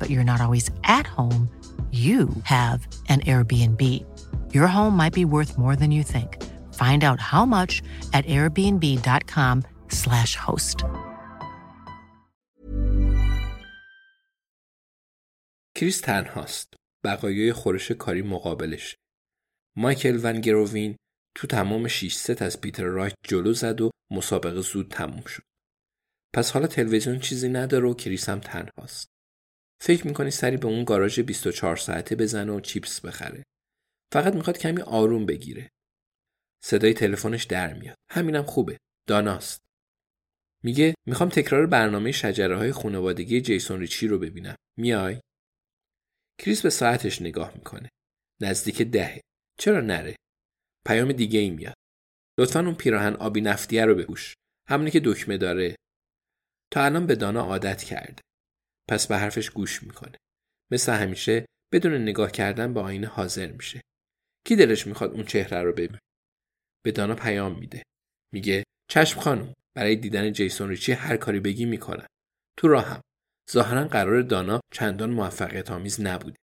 but you're not always at home, you have an Airbnb. Your home might be worth more than you think. Find out how much at airbnb.com/slash host. کریس تنهاست. بقایای خورش کاری مقابلش. مایکل ون گرووین تو تمام 6 ست از پیتر رایت جلو زد و مسابقه زود تموم شد. پس حالا تلویزیون چیزی نداره و کریس هم تنهاست. فکر می‌کنی سری به اون گاراژ 24 ساعته بزنه و چیپس بخره. فقط می‌خواد کمی آروم بگیره. صدای تلفنش در میاد. همینم خوبه. داناست. میگه می‌خوام تکرار برنامه شجره های خانوادگی جیسون ریچی رو ببینم. میای؟ کریس به ساعتش نگاه می‌کنه. نزدیک دهه. چرا نره؟ پیام دیگه ای میاد. لطفا اون پیراهن آبی نفتیه رو بپوش. همونی که دکمه داره. تا الان به دانا عادت کرده. پس به حرفش گوش می‌کنه. مثل همیشه بدون نگاه کردن به آینه حاضر میشه. کی دلش می‌خواد اون چهره رو ببینه؟ به دانا پیام میده. میگه چشم خانم برای دیدن جیسون ریچی هر کاری بگی می‌کنم. تو راهم. ظاهرا قرار دانا چندان موفقیت آمیز نبوده.